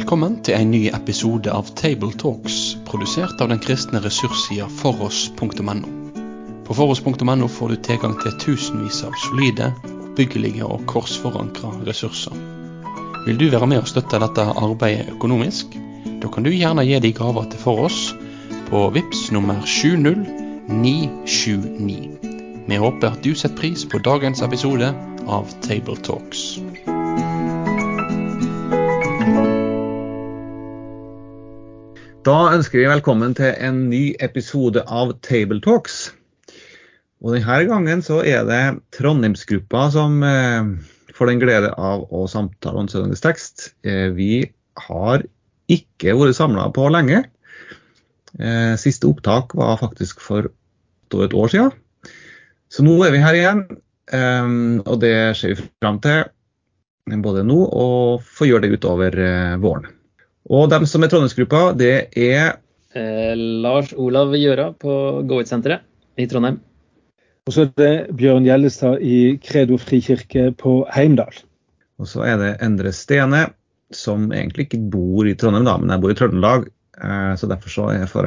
Velkommen til en ny episode av Tabletalks, produsert av den kristne ressurssida foross.no. På foross.no får du tilgang til tusenvis av solide, oppbyggelige og korsforankra ressurser. Vil du være med og støtte dette arbeidet økonomisk? Da kan du gjerne gi de gaver til Foross på VIPS nummer 70979. Vi håper at du setter pris på dagens episode av Tabletalks. Da ønsker vi velkommen til en ny episode av Tabletalks. Og denne gangen så er det Trondheimsgruppa som eh, får den glede av å samtale om søndagens tekst. Eh, vi har ikke vært samla på lenge. Eh, siste opptak var faktisk for et år siden. Så nå er vi her igjen, eh, og det ser vi fram til både nå og får gjøre det utover eh, våren. Og dem som er Trondheimsgruppa, det er Eh, Lars Olav Gjøra på Goit-senteret i Trondheim. Og så er det Bjørn Gjellestad i Kredo frikirke på Heimdal. Og så er det Endre Stene, som egentlig ikke bor i Trondheim, da, men jeg bor i Trøndelag. eh, Så derfor så er jeg for,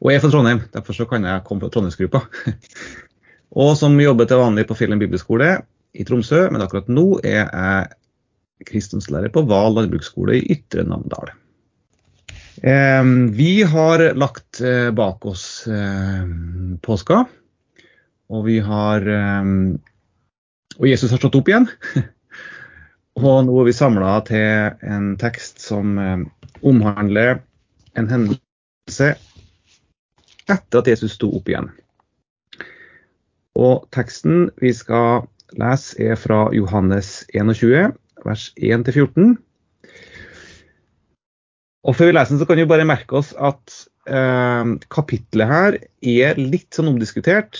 Og jeg er fra Trondheim, derfor så kan jeg komme fra Trondheimsgruppa. Og som jobber til vanlig på Fjellen bibelskole i Tromsø, men akkurat nå er jeg kristendomslærer på Val landbruksskole i Ytre Namdal. Eh, Vi har lagt eh, bak oss eh, påska, og vi har Og Jesus har stått opp igjen. Og nå er vi samla til en tekst som omhandler en hendelse etter at Jesus sto opp igjen. Og teksten vi skal lese er fra Johannes 21, vers 1-14. Og før vi leser den, så kan vi bare merke oss at eh, kapitlet her er litt sånn omdiskutert.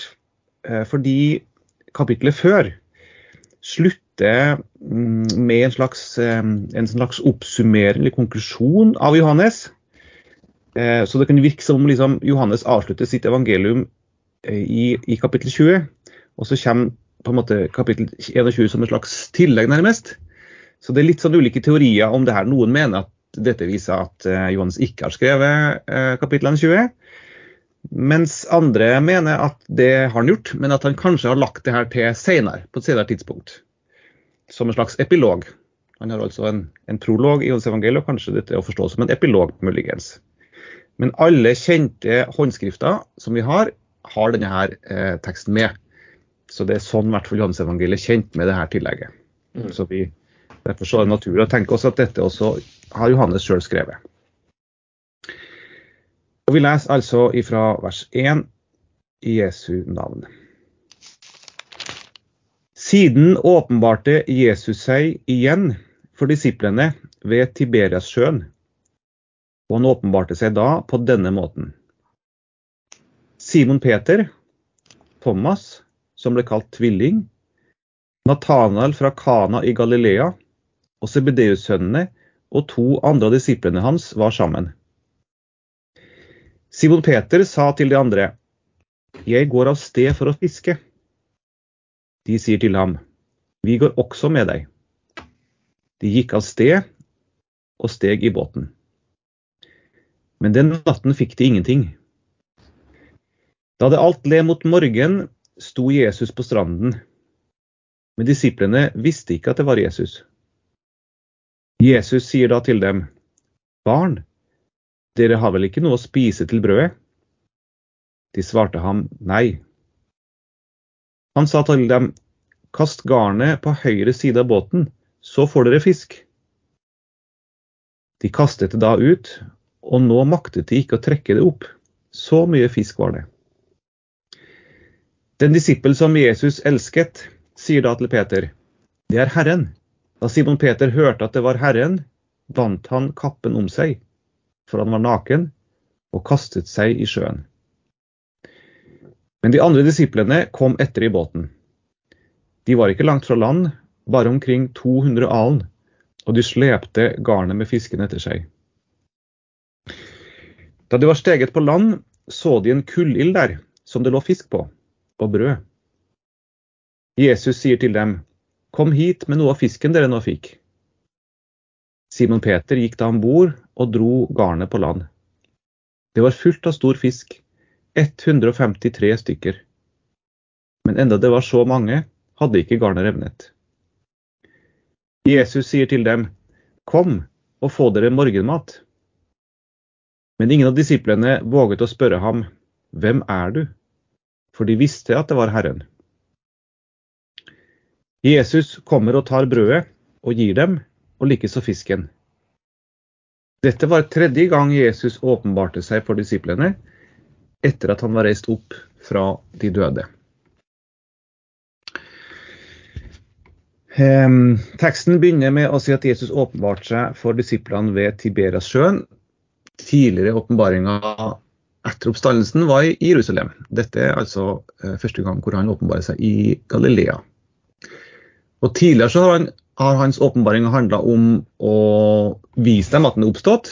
Eh, fordi kapitlet før slutter mm, med en slags, eh, en slags oppsummering eller konklusjon av Johannes. Eh, Så det kan virke som om liksom, Johannes avslutter sitt evangelium eh, i, i kapittel 20, og så kommer på en måte kapittel 21 som et slags tillegg, nærmest. Så det er litt sånn ulike teorier om det her. Noen mener at dette viser at eh, Johannes ikke har skrevet eh, kapitlene 20. Mens andre mener at det har han gjort, men at han kanskje har lagt det her til senere, på et senere tidspunkt. Som en slags epilog. Han har altså en, en prolog i Johannes evangeliet, og kanskje dette er å forstå som en epilog, muligens. Men alle kjente håndskrifter som vi har, har denne her eh, teksten med. Så det er sånn i hvert fall Johannes evangeliet kjent med det her tillegget. Mm. Så vi, derfor så er det naturlig å tenke oss at dette også har Johannes sjøl skrevet. Og Vi leser altså ifra vers 1 i Jesu navn. Siden åpenbarte Jesus seg igjen for disiplene ved Tiberiassjøen, og han åpenbarte seg da på denne måten. Simon Peter, Thomas, som ble kalt tvilling, Nathanael fra Kana i Galilea og Sebedeus-sønnene og to andre av disiplene hans var sammen. Simon Peter sa til de andre, Jeg går av sted for å fiske. De sier til ham, Vi går også med deg. De gikk av sted og steg i båten. Men den natten fikk de ingenting. Da det alt led mot morgen, sto Jesus på stranden. Men disiplene visste ikke at det var Jesus. Jesus sier da til dem, Barn, dere har vel ikke noe å spise til brødet? De svarte ham nei. Han sa til dem, Kast garnet på høyre side av båten, så får dere fisk. De kastet det da ut, og nå maktet de ikke å trekke det opp. Så mye fisk var det. Den disippel som Jesus elsket, sier da til Peter, det er Herren. Da Simon Peter hørte at det var Herren, vant han kappen om seg, for han var naken, og kastet seg i sjøen. Men de andre disiplene kom etter i båten. De var ikke langt fra land, bare omkring 200 alen, og de slepte garnet med fisken etter seg. Da de var steget på land, så de en kullild der, som det lå fisk på, og brød. Jesus sier til dem, Kom hit med noe av fisken dere nå fikk. Simon Peter gikk da om bord og dro garnet på land. Det var fullt av stor fisk, 153 stykker. Men enda det var så mange, hadde ikke garnet revnet. Jesus sier til dem, Kom og få dere morgenmat. Men ingen av disiplene våget å spørre ham, Hvem er du? For de visste at det var Herren. Jesus kommer og tar brødet og gir dem, og likeså fisken. Dette var tredje gang Jesus åpenbarte seg for disiplene etter at han var reist opp fra de døde. Um, teksten begynner med å si at Jesus åpenbarte seg for disiplene ved Tiberiasjøen. Tidligere åpenbaringer etter oppstandelsen var i Jerusalem. Dette er altså uh, første gang hvor han åpenbarer seg i Galilea. Og Tidligere så har han har hans åpenbaring handla om å vise dem at den er oppstått,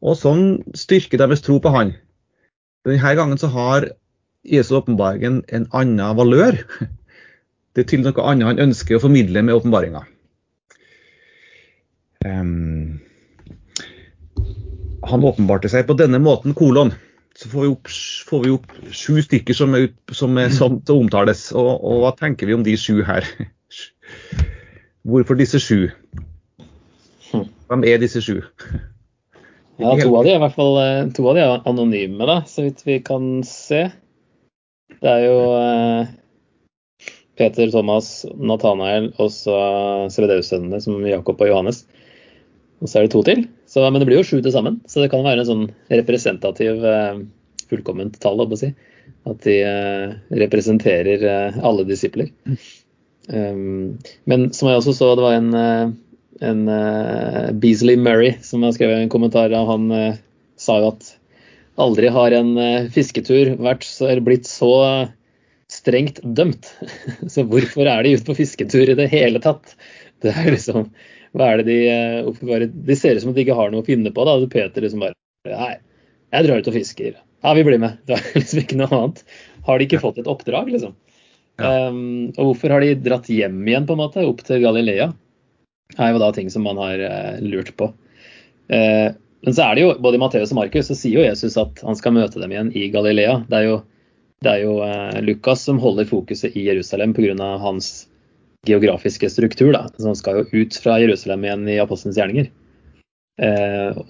og sånn styrke deres tro på han. Denne gangen så har Jesu åpenbaringen en annen valør. Det er til noe annet han ønsker å formidle med åpenbaringa. Um, han åpenbarte seg på denne måten, kolon. Så får vi opp, får vi opp sju stykker som, er, som, er, som omtales. Og, og hva tenker vi om de sju her? Hvorfor disse sju? Hm. Hvem er disse sju? Ja, to av de er i hvert fall eh, to av de er anonyme, da, så vidt vi kan se. Det er jo eh, Peter, Thomas, Nathanael og så Svedeus-sønnene som Jakob og Johannes. Og så er det to til. Så, men det blir jo sju til sammen, så det kan være en sånn representativ eh, fullkomment tall. å si. At de representerer alle disipler. Um, men som jeg også så, det var en, eh, en uh, Beasley Murray som har skrevet en kommentar. og Han uh, sa jo at aldri har en fisketur vært blitt så strengt dømt. så hvorfor er de ute på fisketur i det hele tatt? Det er liksom, hva er det de oppbevarer? De ser ut som at de ikke har noe å finne på. da, det Peter liksom bare Nei, jeg drar ut og fisker. Ja, vi blir med. Det er liksom ikke noe annet. Har de ikke fått et oppdrag, liksom? Um, og hvorfor har de dratt hjem igjen, på en måte, opp til Galilea? Er jo da ting som man har uh, lurt på. Uh, men så er det jo, både i Matteus og Markus så sier jo Jesus at han skal møte dem igjen i Galilea. Det er jo, det er jo uh, Lukas som holder fokuset i Jerusalem pga. hans geografiske struktur. da, Så han skal jo ut fra Jerusalem igjen i apostelens gjerninger.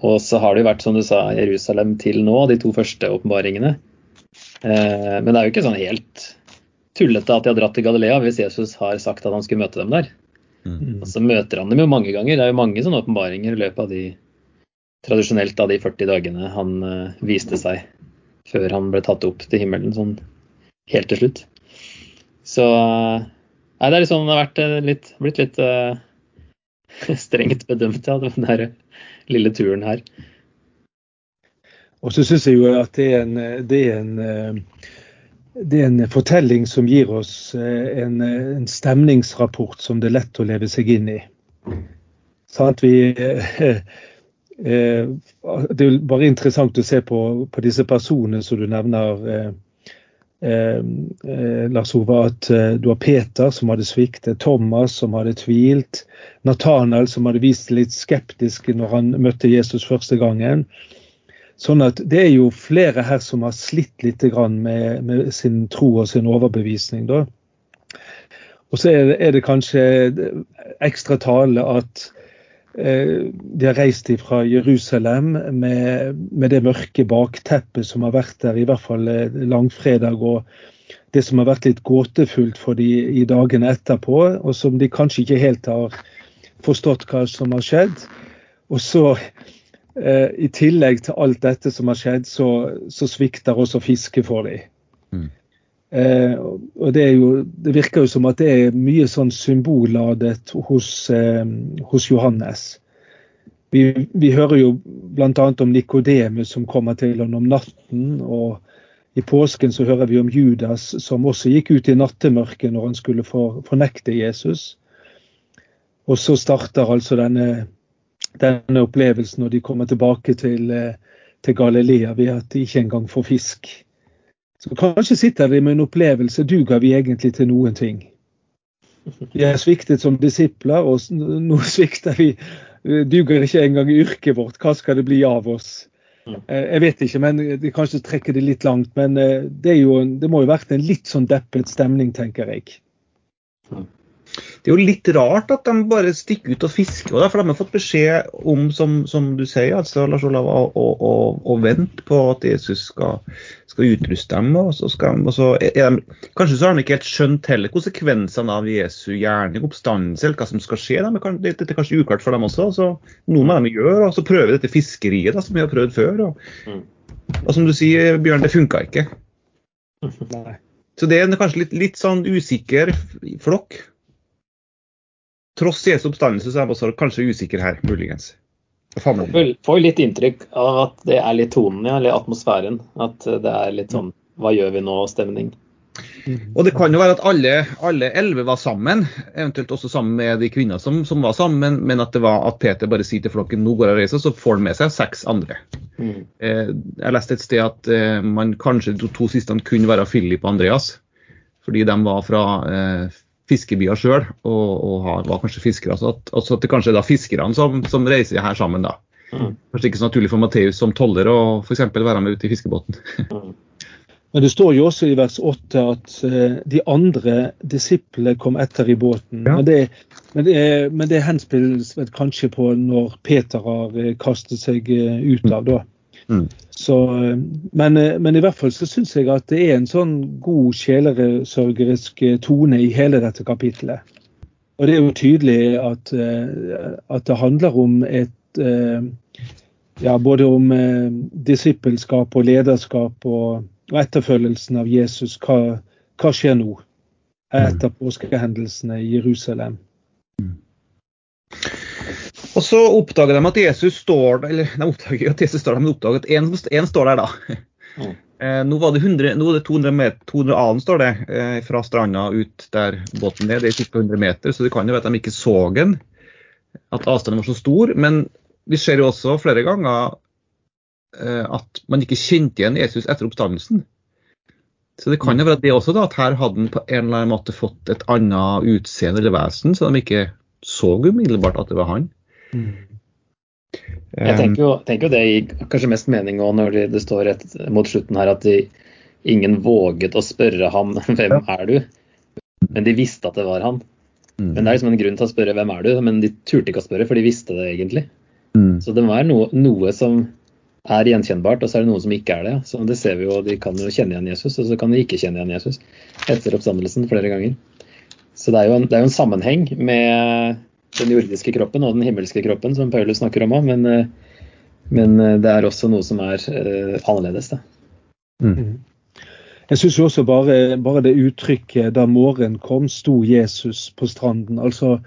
og så har det jo vært, som du sa, Jerusalem til nå, de to første åpenbaringene. men det er jo ikke sånn helt tullete at de har dratt til Galilea hvis Jesus har sagt at han skulle møte dem der. Mm. Og så møter han dem jo mange ganger. Det er jo mange sånne åpenbaringer i løpet av de tradisjonelt av de 40 dagene han uh, viste seg før han ble tatt opp til himmelen sånn helt til slutt. Så uh, Nei, det er liksom det har vært uh, litt, blitt litt strengt bedømt, ja, den der lille turen her. Og så syns jeg jo at det er en, det er en det er en fortelling som gir oss eh, en, en, stemningsrapport som det er lett å leve seg inn i. Sånn vi, eh, eh, det er bare interessant å se på, på disse personene som du nevner, eh, eh, Lars Ove. At eh, du har Peter som hadde sviktet, Thomas som hadde tvilt, Nathanael som hadde vist litt skeptisk når han møtte Jesus første gangen. Sånn at Det er jo flere her som har slitt litt med, med sin tro og sin overbevisning. da. Og så er det, er det kanskje ekstra tale at eh, de har reist fra Jerusalem med, med, det mørke bakteppet som har vært der, i hvert fall eh, langfredag, og det som har vært litt gåtefullt for de i dagene etterpå, og som de kanskje ikke helt har forstått hva som har skjedd. Og så eh, i tillegg til alt dette som har skjedd, så, så svikter også fisket for dem. Mm. Eh, og det, jo, det, virker jo som at det er mye sånn symbolladet hos, eh, hos Johannes. Vi, vi, hører jo bl.a. om Nikodemus som kommer til ham om natten. og i påsken så hører vi om Judas som også gikk ut i nattemørket når han skulle fornekte Jesus. Og så starter altså denne denne opplevelsen når de kommer tilbake til, eh, til Galilea ved at de ikke engang får fisk. Så kanskje sitter de med en opplevelse duger vi egentlig til noen ting. Vi har sviktet som disipler, og nå svikter vi duger ikke engang i yrket vårt. Hva skal det bli av oss? Eh, Jeg vet ikke, men de kanskje trekker det litt langt. Men eh, det, er jo, det må jo ha vært en litt sånn deppet stemning, tenker jeg. Det er jo litt rart at de bare stikker ut og fisker, og for de har fått beskjed om, som, som du sier, altså, Lars Olav, å, å, å, å vente på at Jesus skal, skal utruste dem. og så skal og så de, Kanskje så har de ikke helt skjønt heller konsekvensene av Jesu gjerning, oppstandelse, eller hva som skal skje. De, dette det, det er kanskje uklart for dem også. så Noe må de gjøre, og så prøver dette fiskeriet da, som vi har prøvd før. Og, Mm. og som du sier, Bjørn, det funka ikke. Nei. Så det er kanskje litt, litt sånn usikker flokk. Tross Jesu oppstandelse så er også kanskje usikker her, muligens. Får jo litt inntrykk av at det er litt tonen, ja, eller atmosfæren. At det er litt sånn hva gjør vi nå-stemning. Og det kan jo være at alle, alle elleve var sammen, eventuelt også sammen med de kvinnene som, som var sammen, men at det var at Peter bare sier til flokken nå går jeg og reiser, så får han med seg seks andre. Mm. Eh, jeg leste et sted at eh, man kanskje de to, to siste kunne være Philip og Andreas, fordi de var fra eh, fiskebyer sjøl og, og har, var kanskje fiskere. Så at, altså at det kanskje er da fiskerne som, som reiser her sammen, da. Mm. Kanskje ikke så naturlig for Matteus som toller å f.eks. være med ute i fiskebåten. Mm. Men det står jo også i vers 8 at eh, de andre disiplene kom etter i båten. Ja. Men, det, men, det, men det henspilles kanskje på når Peter har eh, kastet seg eh, ut av, da. Mm. Så, eh, men, eh, men i hvert fall så syns jeg at det er en sånn god sjelesørgerisk eh, tone i hele dette kapitlet. Og det er jo tydelig at, at det handler om et ja, både om disippelskap og lederskap og, etterfølgelsen av Jesus. Hva, hva skjer nå etter påskehendelsene i Jerusalem? Og så oppdager de at Jesus står der, eller de oppdager at Jesus står der, men oppdager at en, en står der, da. Mm. Eh, nå, var det 100, nå er det 200 meter, 200 alen, står det, eh, fra stranda ut der båten er. Det er ca. 100 meter, så det kan jo være at de ikke så den. At avstanden var så stor. Men vi ser jo også flere ganger eh, at man ikke kjente igjen Jesus etter oppstandelsen. Så det kan jo være det også, da, at her hadde han på en eller annen måte fått et annet utseende eller vesen, så de ikke så umiddelbart at det var han. Jeg tenker jo, tenker jo det gir kanskje mest mening også når det, står rett mot slutten her at de, ingen våget å spørre ham hvem er du, men de visste at det var han. Mm. Men det er liksom en grunn til å spørre hvem er du, men de turte ikke å spørre, for de visste det egentlig. Mm. Så det være noe, noe som er gjenkjennbart, og så er det noe som ikke er det. Så det ser vi jo, De kan jo kjenne igjen Jesus, og så kan de ikke kjenne igjen Jesus etter oppstandelsen flere ganger. Så det er jo en, det er jo en sammenheng med den jordiske kroppen og den himmelske kroppen, som Paulus snakker om òg, men, eh, men eh, det er også noe som er eh, annerledes. Da. Jeg syns også bare, bare det uttrykket 'da morgenen kom, sto Jesus på stranden'. Altså,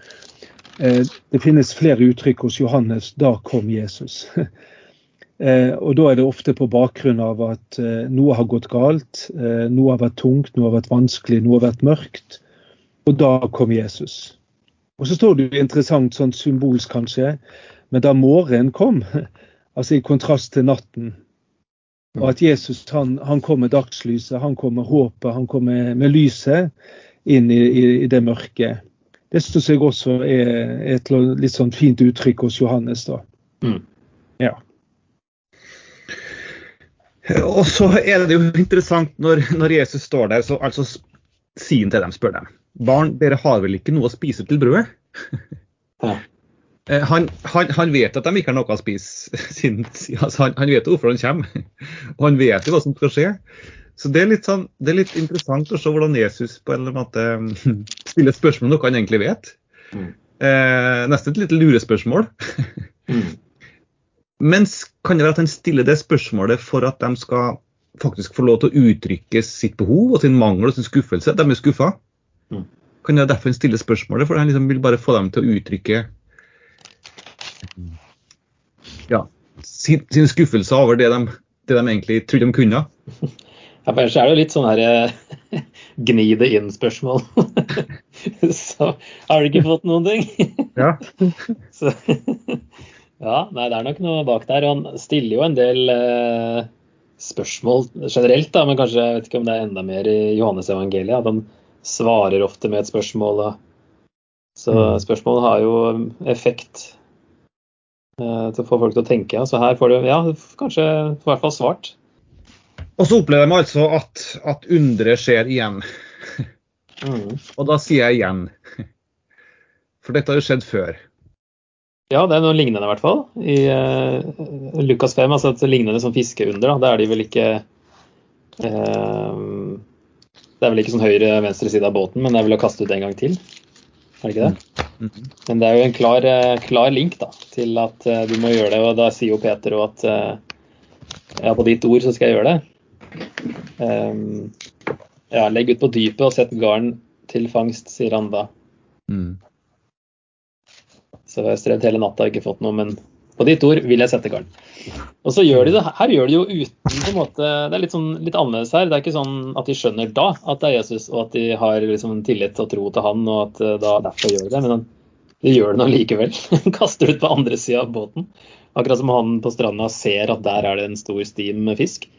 eh, Det finnes flere uttrykk hos Johannes 'da kom Jesus'. Eh, og Da er det ofte på bakgrunn av at eh, noe har gått galt, eh, noe har vært tungt, noe har vært vanskelig, noe har vært mørkt. Og da kom Jesus. Og så står det jo interessant, sånn symbolsk kanskje, men da morgenen kom, altså i kontrast til natten, og at Jesus han, han kom med dagslyset, han kom med håpet, han kom med, med lyset inn i, i, i det mørket. Det syns jeg også er et litt sånn fint uttrykk hos Johannes. da. Mm. Ja. Og så er det jo interessant når, når Jesus står der, så altså sier han til dem, spør dem. Barn, dere har vel ikke noe å spise til brødet? Ja. Eh, Han, han, han vet at de ikke har noe å spise, siden, altså han, han vet jo hvorfor han kommer. Og han vet jo hva som skal skje. Så det er litt, sånn, det er litt interessant å se hvordan Jesus på en eller annen måte stiller spørsmål om noe han egentlig vet. Mm. Eh, nesten et lite lurespørsmål. Mm. Men kan det være at han stiller det spørsmålet for at de skal faktisk få lov til å uttrykke sitt behov og sin mangel og sin skuffelse? De er skuffa. Mm. Kan jeg derfor stille spørsmålet? For han liksom vil bare få dem til å uttrykke ja, sin, sin skuffelse over det de, det de egentlig trodde de kunne. Ja, for ellers er det jo litt sånn her eh, gni det inn-spørsmål. så har du ikke fått noen ting. Ja. så, ja, nei, det er nok noe bak der. Og han stiller jo en del eh, spørsmål generelt, da, men kanskje jeg vet ikke om det er enda mer i Johannes-evangeliet. At han svarer ofte med et spørsmål. Så Mm. spørsmål har jo effekt eh, til å få folk til å tenke. Så her får du ja, kanskje i hvert fall svart. Og så opplever de altså at, at underet skjer igjen. Mm. Og da sier jeg igjen. For dette har jo skjedd før. Ja, det er noe lignende i hvert fall. I uh, Lukas 5, altså et lignende som fiskeunder. Da, Det er de vel ikke uh, Det er vel ikke sånn høyre-venstre side av båten, men det er vel å kaste ut en gang til. Er det ikke det? Mm -hmm. Men det er jo en klar, uh, klar link da, til at du må gjøre det. Og da sier jo Peter òg at ja, på ditt ord så skal jeg gjøre det. Um, ja, legg ut på dypet og sett garn til fangst, sier han da. Mm. Så jeg har strevd hele natta og ikke fått noe, men på ditt ord vil jeg sette garn. Og så gjør de det, her gjør de jo uten på en måte, Det er litt, sånn, litt annerledes her. Det er ikke sånn at de skjønner da at det er Jesus, og at de har liksom tillit og tro til han, og at eh, da derfor gjør de det. Men de gjør det nå likevel. Kaster ut på andre sida av båten. Akkurat som han på stranda ser at der er det en stor stim med fisk.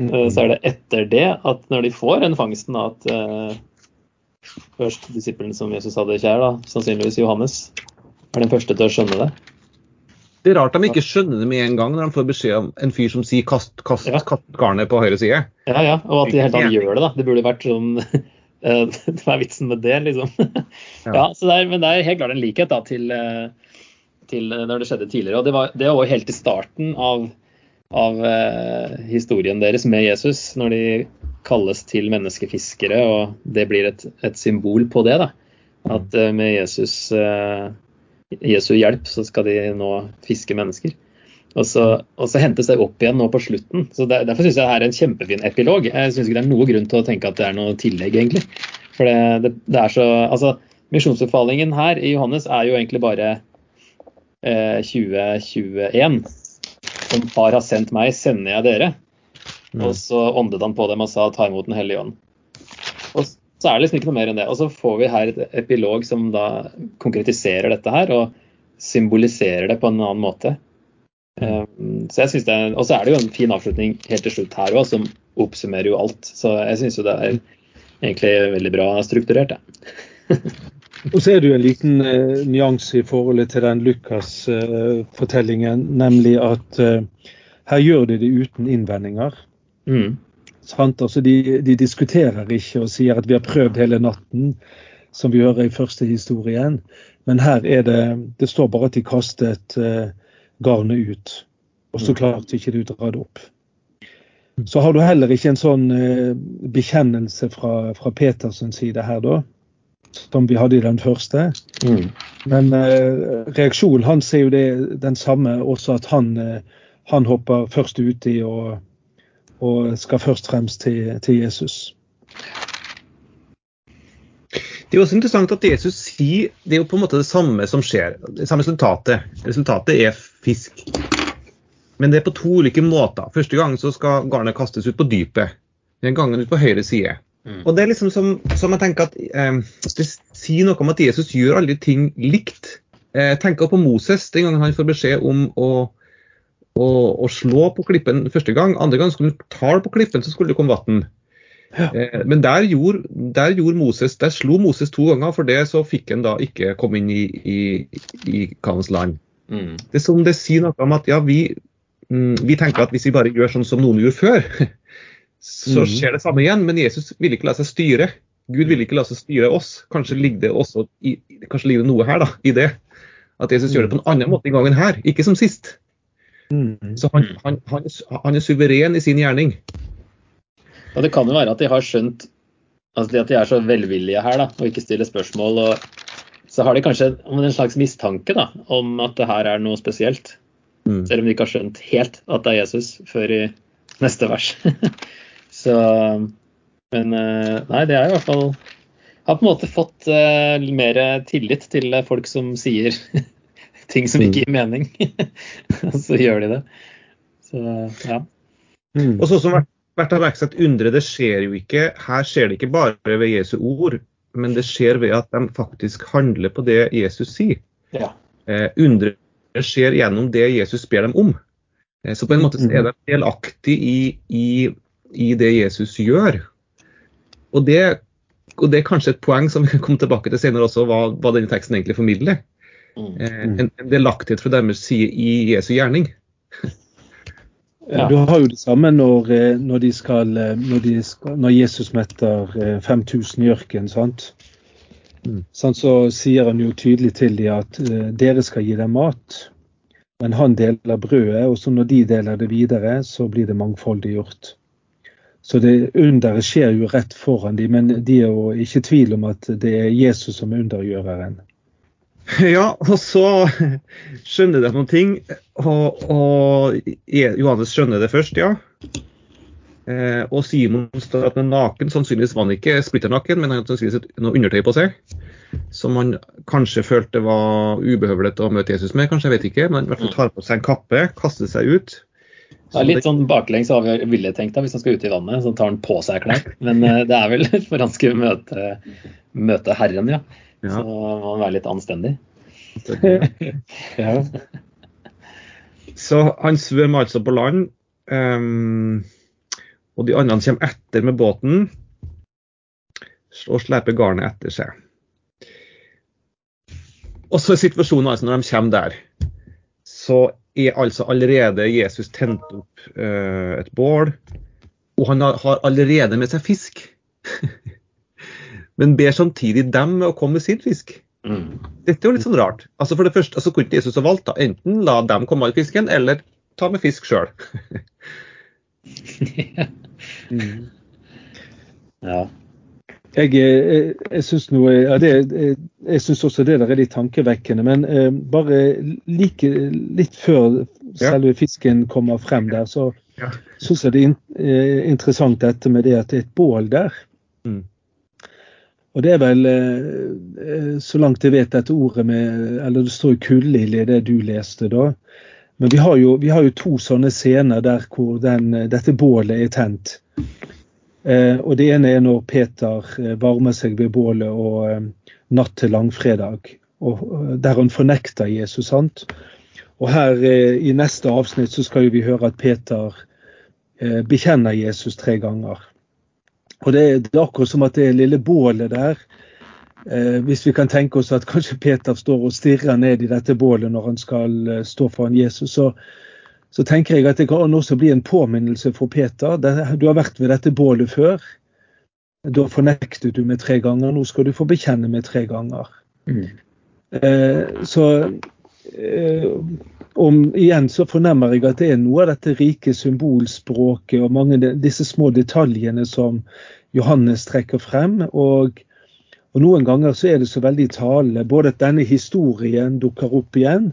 Eh, så er det etter det at når de får den fangsten, at uh, først disippelen som Jesus hadde kjær, da, sannsynligvis Johannes, er den første til å skjønne det. Det er rart de ikke skjønner det med en gang når de får beskjed om en fyr som sier 'kast, kast, ja. kast garnet på høyre side'. Ja, ja, og at de helt gjør det. da. Det burde vært sånn Hva er vitsen med det, liksom? ja, ja det er, Men det er helt klart en likhet da, til, eh, til når det skjedde tidligere. og Det var, det var helt i starten av, av uh, historien deres med Jesus, når de kalles til menneskefiskere, og det blir et, et symbol på det. da. At uh, med Jesus uh, Jesu hjelp, så skal de nå fiske mennesker. Og så, og så, hentes det opp igjen nå på slutten. så der, Derfor syns jeg det er en kjempefin epilog. Jeg syns ikke det er noe grunn til å tenke at det er noe tillegg, egentlig. For det, det, det er så Altså, misjonsbefalingen her i Johannes er jo egentlig bare eh, 2021. Som far har sendt meg, sender jeg dere. Mm. Og så åndet han på dem og sa ta imot Den hellige ånd. Så er det liksom ikke noe mer enn det. Og så får vi her et epilog som da konkretiserer dette her, og symboliserer det på en annen måte. Um, så jeg synes det er, Og så er det jo en fin avslutning helt til slutt her òg, som oppsummerer jo alt. Så jeg syns jo det er egentlig veldig bra strukturert, ja. Og så er det jo en liten eh, nyanse i forholdet til den Lukas-fortellingen, eh, nemlig at eh, her gjør de det uten innvendinger. Mm. Altså de, de, diskuterer ikke og sier at vi har prøvd hele natten, som vi hører i første historien. Men her er det Det står bare at de kastet uh, garnet ut. Og så mm. klarte ikke de å dra det opp. Så har du heller ikke en sånn uh, bekjennelse fra, fra Petersens side her, da. Som vi hadde i den første. Mm. Men uh, reaksjonen hans er jo det, den samme, også at han, han hopper først uti og og skal først og fremst til, til Jesus. Det er også interessant at Jesus sier det er jo på en måte det samme som skjer. Det samme resultatet. Resultatet er fisk. Men det er på to ulike måter. Første gang så skal garnet kastes ut på dypet. Den gangen ut på høyre side. Mm. Og Det er liksom som, som jeg tenker at eh, det sier noe om at Jesus gjør alle ting likt. Eh, tenker på Moses den gangen han får beskjed om å å, slå på klippen første gang. Andre gang skulle du ta på klippen, så skulle det komme vann. Ja. Eh, men der gjorde, der gjorde, Moses, der slo Moses to ganger, for det så fikk han da ikke komme inn i, i, i Kanens land. Mm. Det er som det sier noe om at ja, vi, mm, vi, tenker at hvis vi bare gjør sånn som noen gjorde før, så mm. skjer det samme igjen. Men Jesus vil ikke la seg styre. Gud vil ikke la seg styre oss. Kanskje ligger det også i, kanskje ligger det noe her da, i det. At Jesus gjør det på en annen måte i gangen her, ikke som sist. Mm. Så han, han, han, han, er suveren i sin gjerning. Ja, Det kan jo være at de har skjønt altså at de er så velvillige her da, og ikke stiller spørsmål. og Så har de kanskje en slags mistanke da, om at det her er noe spesielt. Mm. Selv om de ikke har skjønt helt at det er Jesus før i neste vers. så, men eh, nei, det er i hvert fall Har på en måte fått uh, mer tillit til folk som sier ting som ikke gir mening. så gjør de det. Så ja. Mm. Og så som vært har merket undre, det skjer jo ikke Her skjer det ikke bare ved Jesu ord, men det skjer ved at de faktisk handler på det Jesus sier. Ja. Eh, undre skjer gjennom det Jesus ber dem om. Eh, så på en måte er de delaktig i, i, i det Jesus gjør. Og det, og det, er kanskje et poeng som vi kan komme tilbake til senere også, hva, hva denne teksten egentlig formidler. Mm. En, en delaktighet fra deres side i Jesu gjerning. Ja. Du har jo det samme når, når, de skal, når, de skal, når Jesus metter 5000 i ørkenen. sant? Mm. Sånn, så sier han jo tydelig til dem at dere skal gi dem mat. Men han deler brødet, og så når de deler det videre, så blir det mangfoldig gjort. Så det underet skjer jo rett foran dem, men de er jo ikke i tvil om at det er Jesus som er undergjøreren. Ja, og så skjønner de noen ting. Og, og, Johannes skjønner det først, ja. Eh, og Simon står at han er naken. Sannsynligvis var han ikke splitter naken, men han hadde sannsynligvis noe undertøy på seg. Som han kanskje følte var ubehøvlet å møte Jesus med, kanskje, jeg vet ikke. Men i hvert fall tar på seg en kappe, kaster seg ut. Ja, litt sånn baklengs ville jeg tenkt da, hvis han skal ut i vannet. Så tar han på seg klær. Men uh, det er vel for han skulle møte, møte Herren, ja. Ja. Så må han være litt anstendig. ja. Så han svømmer altså på land. Um, og de andre kommer etter med båten og sleper garnet etter seg. Og så er situasjonen altså når de kommer der, så er altså allerede Jesus tent opp uh, et bål, og han har allerede med seg fisk. Men ber samtidig dem med å komme med sin fisk. Mm. Dette er jo litt sånn rart. Altså For det første altså kunne Jesus ha valgt da, enten la dem komme med fisken, eller ta med fisk sjøl. mm. Ja. Jeg, jeg, jeg syns ja, også det der er litt tankevekkende. Men eh, bare like, litt før selve fisken kommer frem der, så ja. syns jeg det er in, eh, interessant dette med det at det er et bål der. Mm. Og det er vel, eh, eh så langt jeg vet, dette ordet med Eller det står jo kullilje i det du leste, da. Men vi har, jo, vi har jo to sånne scener der hvor den, dette bålet er tent. Eh, og Det ene er når Peter eh, varmer seg ved bålet og eh, natt til langfredag, og, der han fornekter Jesus. sant? Og her I neste avsnitt så skal vi høre at Peter bekjenner Jesus tre ganger. Og det, det, er akkurat som at det lille bålet der Hvis vi kan tenke oss at kanskje Peter står og stirrer ned i dette bålet når han skal stå foran Jesus, så, så tenker jeg at det kan også bli en påminnelse for Peter. Du har vært ved dette bålet før. Da fornektet du med tre ganger, nå skal du få bekjenne med tre ganger. Mm. Eh, så eh, om, igjen så fornemmer jeg at det er noe av dette rike symbolspråket og mange av disse små detaljene som Johannes trekker frem. Og, og noen ganger så er det så veldig talende både at denne historien dukker opp igjen,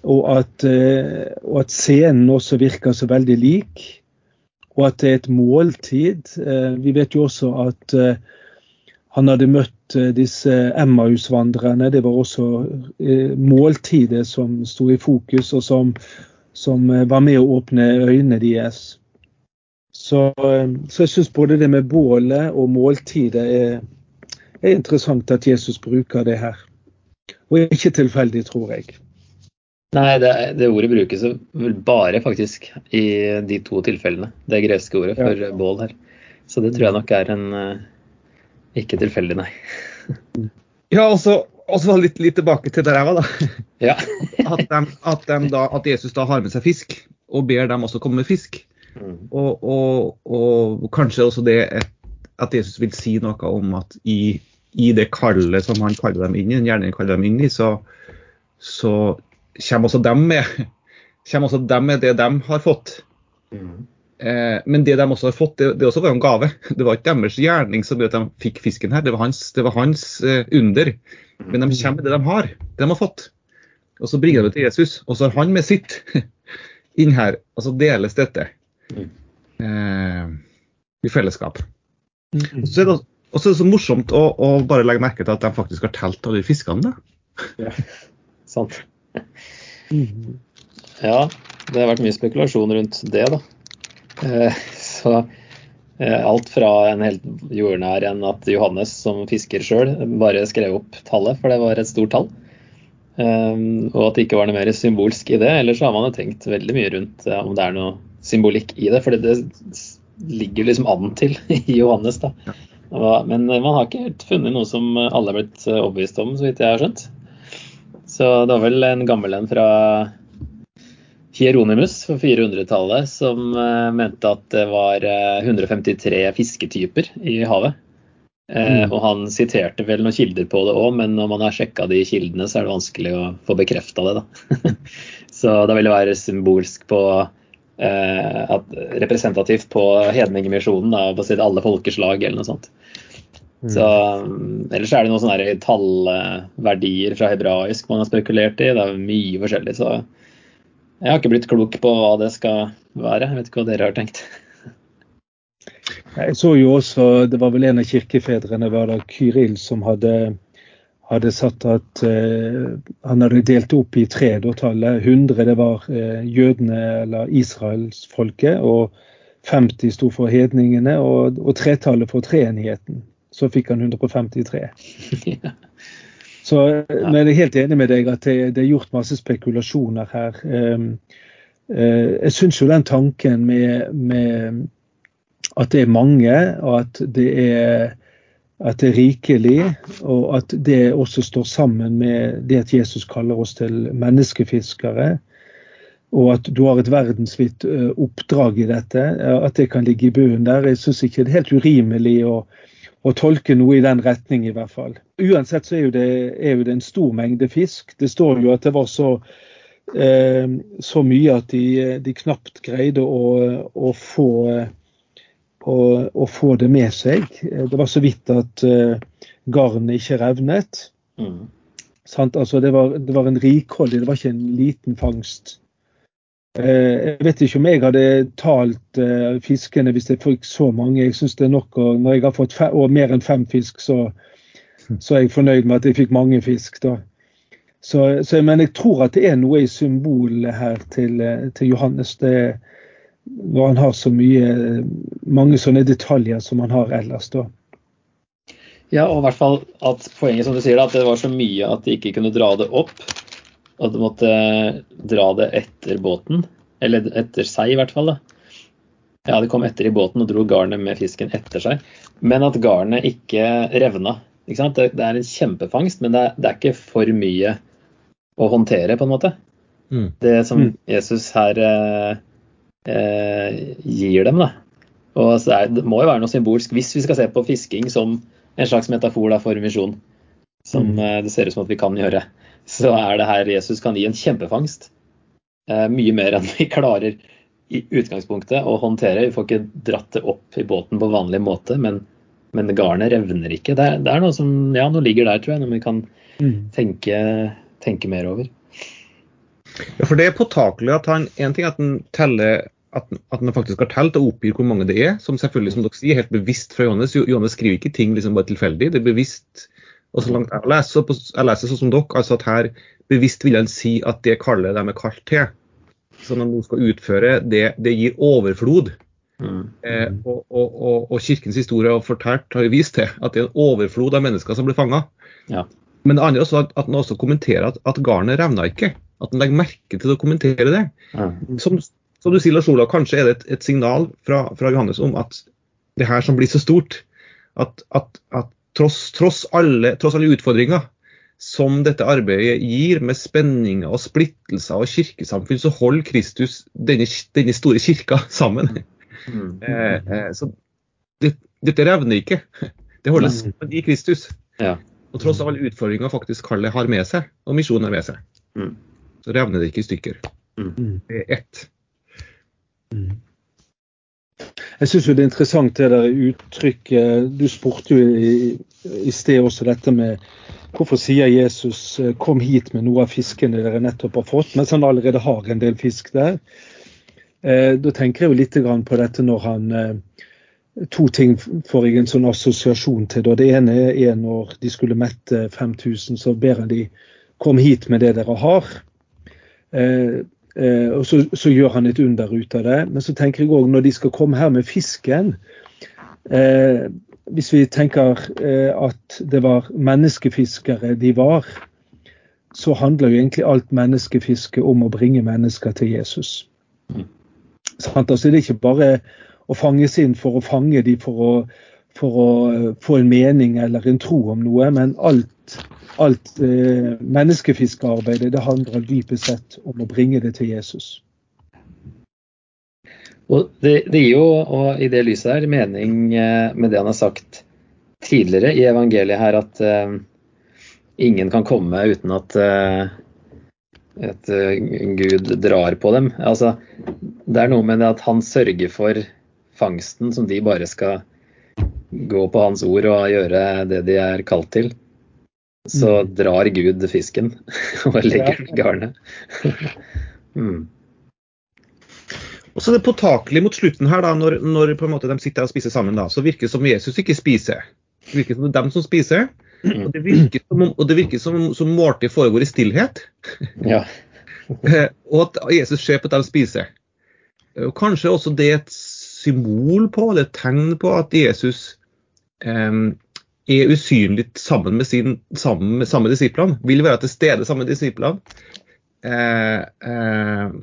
og at, eh, og at, scenen også virker så veldig lik. Og at det er et måltid. Eh, vi vet jo også at eh, han hadde møtt disse Emmaus-vandrerne. Det var også måltidet som sto i fokus, og som, som var med å åpne øynene deres. Så, så jeg syns både det med bålet og måltidet er, er interessant at Jesus bruker det her. Og ikke tilfeldig, tror jeg. Nei, det, det, ordet brukes vel bare faktisk i de to tilfellene. Det greske ordet for ja. bål her. Så det tror jeg nok er en ikke tilfeldig, nei. ja, og så litt, litt, tilbake til der jeg var, da. Ja. at, de, at, de da, at, Jesus da har med seg fisk, og ber dem også komme med fisk. Mm. Og, og, og, kanskje også det at Jesus vil si noe om at i, i det kallet som han kaller dem inn i, gjerne kaller dem inn i, så, så kommer også dem med, kommer også dem med det de har fått. Mm. Eh, men det de også har fått, det, det også var en gave. Det var ikke deres gjerning som gjorde at de fikk fisken her, det var hans, det var hans eh, under. Men de kommer med det de har, det de har fått. Og så bringer de det til Jesus, og så har han med sitt inn her. Og så deles dette eh, i fellesskap. Mm. Og så er det også så morsomt å, å, bare legge merke til at de faktisk har telt alle fiskene. Ja, sant. Ja, det har vært mye spekulasjon rundt det, da. Eh, så eh, alt fra en helt jordnær en at Johannes som fisker sjøl bare skrev opp tallet, for det var et stort tall. Eh, og at det ikke var noe mer symbolsk i det. Ellers har man jo tenkt veldig mye rundt om det er noe symbolikk i det. For det ligger liksom an til i Johannes, da. Men man har ikke helt funnet noe som alle er blitt overbevist om, så vidt jeg har skjønt. Så det var vel en gammel en fra Hieronymus på 400-tallet som uh, mente at det var uh, 153 fisketyper i havet. Uh, mm. Og han siterte vel noen kilder på det òg, men når man har sjekka de kildene, så er det vanskelig å få bekrefta det, da. så da vil det være symbolsk på at, representativt på hedningemisjonen, basert alle folkeslag eller noe sånt. Mm. Så, um, ellers er det noen sånne tallverdier fra hebraisk man har spekulert i. Det er mye forskjellig. så jeg har ikke blitt klok på hva det skal være. Jeg vet ikke hva dere har tenkt. Jeg så jo også, Det var vel en av kirkefedrene, var det Kyril, som hadde, hadde satt at uh, han hadde delt opp i tre. Da tallet 100 det var uh, jødene eller israelsfolket, og 50 sto for hedningene, og, og tretallet for treenigheten. Så fikk han 153. ja. Så men jeg er helt enig med deg at det, det er gjort masse spekulasjoner her. Um, uh, jeg syns jo den tanken med, med, at det er mange, og at det er, at det er rikelig, og at det også står sammen med det at Jesus kaller oss til menneskefiskere, og at du har et verdensvidt uh, oppdrag i dette, at det kan ligge i bunnen der. Jeg syns ikke det er helt urimelig å å tolke noe i den retning, i hvert fall. Uansett så er jo, det, er jo det en stor mengde fisk. Det står jo at det var så, eh, så mye at de, de, knapt greide å, å, få, å, å, få, det med seg. Det var så vidt at eh, garnet ikke revnet. Mm. Altså, det, var, det var en rikholdig, det var ikke en liten fangst. Eh, jeg vet ikke om jeg hadde talt uh, fiskene hvis jeg fikk så mange. Jeg synes det er nok Og Når jeg har fått fem, mer enn fem fisk, så, så, er jeg fornøyd med at jeg fikk mange fisk. da. Så, så, men jeg tror at det er noe i symbolet her til, eh, til Johannes. Det, når han har så mye, mange sånne detaljer som han har ellers. da. Ja, og i hvert fall at poenget som du sier, at det var så mye at de ikke kunne dra det opp. At du måtte dra det etter båten. Eller etter seg, i hvert fall. da. Ja, det kom etter i båten og dro garnet med fisken etter seg. Men at garnet ikke revna. Ikke sant? Det, er en kjempefangst, men det er, det er, ikke for mye å håndtere, på en måte. Mm. Det som mm. Jesus her eh, eh, gir dem, da. Og er, Det må jo være noe symbolsk hvis vi skal se på fisking som en slags metafor da, for misjon. Som mm. eh, det ser ut som at vi kan gjøre så er det her Jesus kan gi en kjempefangst. Eh, mye mer enn vi klarer i utgangspunktet å håndtere. Vi får ikke dratt det opp i båten på vanlig måte, men, men garnet revner ikke. Det er, det er, noe som ja, noe ligger der, tror jeg, når vi kan mm. tenke, tenke, mer over. Ja, for det er påtakelig at han En ting er at han teller at, at han faktisk har telt og oppgir hvor mange det er, som selvfølgelig, som dere sier, helt bevisst fra Johannes. Johannes skriver ikke ting liksom bare tilfeldig. Det er bevisst og så langt jeg leser, så, jeg leser sånn som dere, altså at her bevisst vil han si at det kallet de er kalt til, som de nå skal utføre, det, det gir overflod. Mm. Eh, og, og, og, og, Kirkens historie har fortalt, har jo vist til at det er en overflod av mennesker som blir fanga. Ja. Men det andre er at, at han også kommenterer at, at garnet revna ikke. At han legger merke til å kommentere det. Ja. Som, som, du sier, Lars Olav, kanskje er det et, et signal fra, fra, Johannes om at det her som blir så stort, at, at, at tross, tross, alle, tross alle utfordringer som dette arbeidet gir, med spenninger og splittelser og kirkesamfunn, så holder Kristus denne, denne store kirka sammen. Mm. Eh, eh, så det, dette revner ikke. Det holdes mm. sammen i Kristus. Ja. Og tross alle utfordringer faktisk Kalle har med seg, og misjonen har med seg, mm. så revner det ikke i stykker. Mm. Det er ett. Mm. Jeg syns det er interessant det der uttrykket Du spurte jo i, i sted også dette med hvorfor sier Jesus eh, 'kom hit med noe av fiskene dere nettopp har fått', mens han allerede har en del fisk der. Eh, da tenker jeg jo litt på dette når han eh, To ting får jeg en sånn assosiasjon til. Da. Det ene er når de skulle mette 5000, så ber han de 'kom hit med det dere har'. Eh, og så, så, gjør han et under ut av det. Men så tenker jeg òg når de skal komme her med fisken eh, Hvis vi tenker eh, at det var menneskefiskere de var, så handler jo egentlig alt menneskefiske om å bringe mennesker til Jesus. Mm. Altså, det er ikke bare å fanges inn for å fange dem for å, for å få en mening eller en tro om noe, men alt alt, eh, menneskefiskearbeidet det handler dypest sett om å bringe det til Jesus. Og det, det gir jo, og i det lyset her, mening eh, med det han har sagt tidligere i evangeliet her, at eh, ingen kan komme uten at, uh, at uh, Gud drar på dem. Altså, det er noe med det at han sørger for fangsten som de bare skal gå på hans ord og gjøre det de er kalt til. Så mm. drar Gud fisken og legger den i garnet. mm. Og så er det påtakelig mot slutten her, da, når, når de sitter og spiser sammen, da, så virker det som Jesus ikke spiser. Det virker som det er dem som spiser. Og det virker som, og det virker som, som måltid foregår i stillhet. Ja. og at Jesus ser på at de spiser. Og kanskje også det er et symbol på, eller et tegn på, at Jesus eh, er usynlig sammen med, sin, sammen samme disiplene. Vil være til stede sammen med disiplene. Eh, eh,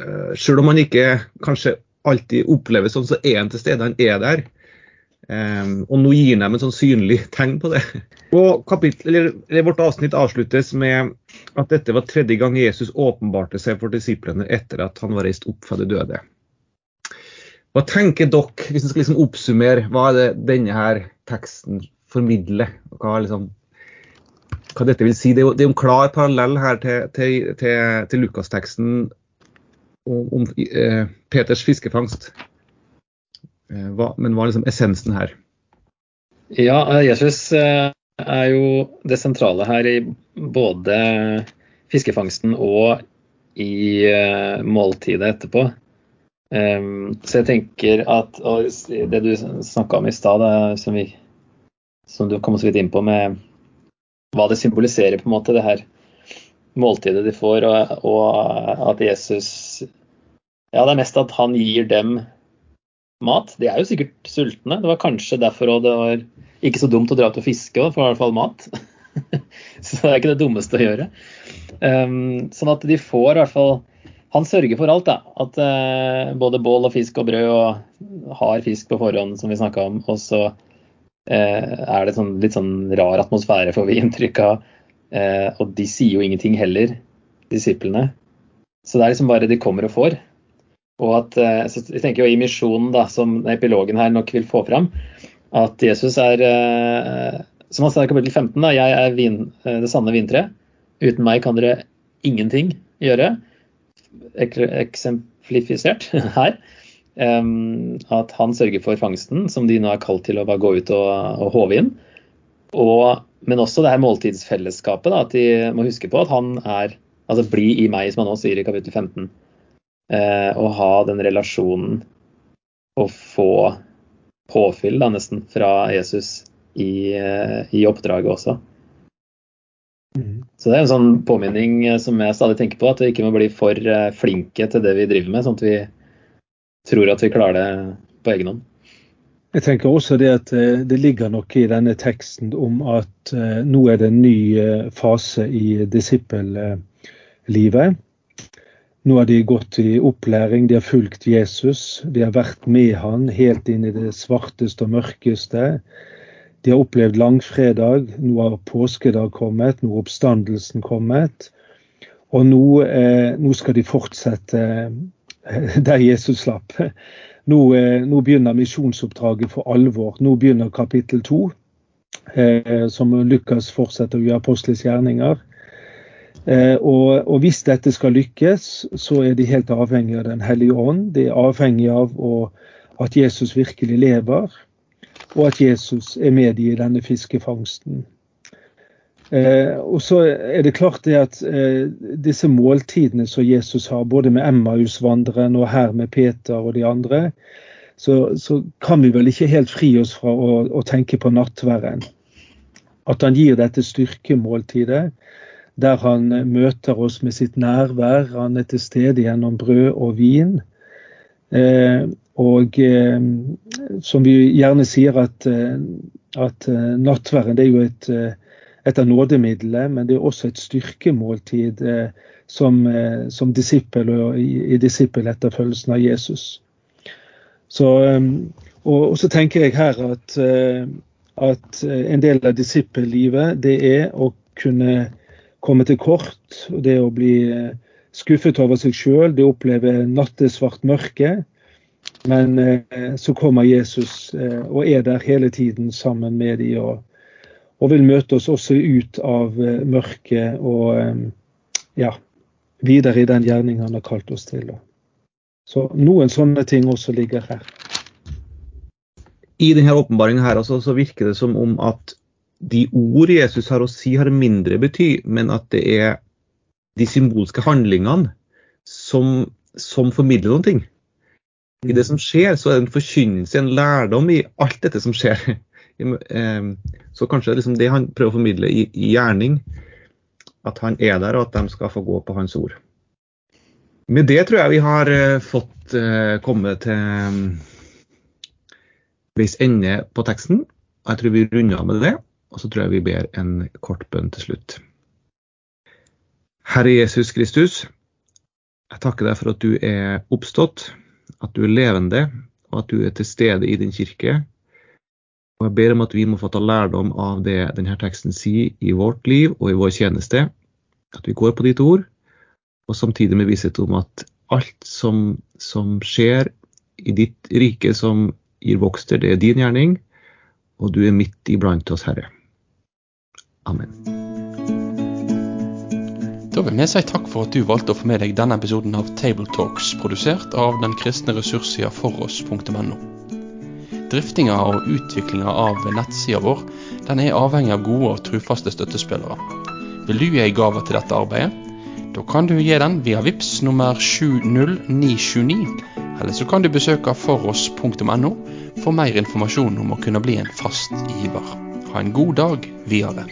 Eh, selv om han ikke kanskje alltid opplever sånn, så er han til stede. Han er der. Eh, og nå gir dem en sånn synlig tegn på det. Og kapittel, eller, eller Vårt avsnitt avsluttes med at dette var tredje gang Jesus åpenbarte seg for disiplene etter at han var reist opp fra de døde. Hva tenker dere, hvis vi skal liksom oppsummere, hva er det denne her teksten formidler? Hva, liksom, hva dette vil si? Det er jo, en klar parallell her til, til, til, til Lukasteksten om, om eh, Peters fiskefangst. Eh, hva, men hva er liksom essensen her? Ja, eh, Jesus eh, er jo det sentrale her i både fiskefangsten og i uh, måltidet etterpå. Så jeg tenker at og det du snakka om i stad, som, som, du kom så vidt inn på med hva det symboliserer, på en måte, det her måltidet de får, og, og at Jesus Ja, det er mest at han gir dem mat. De er jo sikkert sultne. Det var kanskje derfor det var ikke så dumt å dra ut og fiske, for i hvert fall mat. så det er ikke det dummeste å gjøre. Um, sånn at de får i hvert fall Han sørger for alt, da. At uh, både bål og fisk og brød og har fisk på forhånd, som vi snakka om. Og så er det sånn, litt sånn rar atmosfære, får vi inntrykk av. Uh, og de sier jo ingenting heller, disiplene. Så det er liksom bare de kommer og får. Og at, eh, så jeg tenker jo I misjonen, da, som epilogen her nok vil få fram, at Jesus er eh, Som han sa i kapittel 15, da, jeg er vin, eh, det sanne vintreet. Uten meg kan dere ingenting gjøre. Eksemplifisert her. At han sørger for fangsten, som de nå er kalt til å bare gå ut og, og håve inn. Og, men også det her måltidsfellesskapet. Da, at de må huske på at han er Altså bli i meg, som han også sier i kapittel 15 eh, og ha den relasjonen og få påfyll da, nesten fra Jesus i, eh, i oppdraget også. Mm. Så det er en sånn påminning eh, som jeg stadig tenker på, at vi ikke må bli for eh, flinke til det vi driver med, sånn at vi tror at vi klarer det på egen hånd. Jeg tenker også det at det ligger noe i denne teksten om at nå er det en ny fase i disippellivet. Nå har de gått i opplæring, de har fulgt Jesus, de har vært med han helt inn i det svarteste og mørkeste. De har opplevd langfredag, nå har påskedag kommet, nå har oppstandelsen kommet. Og nå, eh, nå skal de fortsette eh, der Jesus slapp. Nå, eh, nå begynner misjonsoppdraget for alvor. Nå begynner kapittel to, eh, som Lukas fortsetter gjøre apostles gjerninger. Eh, og, og, hvis dette skal lykkes, så er de helt avhengig av Den hellige ånd. De er avhengig av å, at Jesus virkelig lever, og at Jesus er med i denne fiskefangsten. Eh, og så er det klart det at eh, disse måltidene som Jesus har, både med Emmausvandreren og her med Peter og de andre, så, så, kan vi vel ikke helt fri oss fra å, å tenke på nattværen. At han gir dette styrkemåltidet der han møter oss med sitt nærvær. Han er til stede gjennom brød og vin. Eh, og eh, som vi gjerne sier, at, eh, at eh, det er jo et, eh, et av nådemidlene, men det er også et styrkemåltid eh, som, som disippel og i, i disippeletterfølgelsen av Jesus. Så, og, og, så tenker jeg her at at en del av disippellivet det er å kunne komme til kort. Det å bli skuffet over seg sjøl, det å oppleve nattesvart mørke. Men eh, så kommer Jesus eh, og er der hele tiden sammen med de og, og vil møte oss også ut av eh, mørket og eh, ja, videre i den gjerning han har kalt oss til. Så noen sånne ting også ligger her. I denne åpenbaringen her også, så virker det som om at de ord Jesus har å si, har mindre bety, men at det er de symbolske handlingene som, som formidler noen ting. I det som skjer, så er det en forkynnelse, en lærdom i alt dette som skjer. Så kanskje liksom det han prøver å formidle i, gjerning, at han er der, og at de skal få gå på hans ord. Med det tror jeg vi har eh, fått uh, komme til veis ende på teksten. Jeg tror vi runder av med det, og så tror jeg vi ber en kort bønn til slutt. Herre Jesus Kristus, jeg takker deg for at du er oppstått at du er levende, og at du er til stede i din kirke. Og Jeg ber om at vi må få ta lærdom av det denne teksten sier i vårt liv og i vår tjeneste. At vi går på ditt ord, og samtidig med visshet om at alt som, som skjer i ditt rike som gir vokster, det er din gjerning, og du er midt iblant oss, Herre. Amen. Da vil vi si takk for at du valgte å få med deg denne episoden av Tabletalks, produsert av den kristne ressurssida foross.no. Driftinga og utviklinga av nettsida vår den er avhengig av gode og trufaste støttespillere. Vil du gi ei gave til dette arbeidet? Da kan du gi den via VIPS nummer 70929, eller så kan du besøke foross.no for mer informasjon om å kunne bli en fast giver. Ha en god dag videre.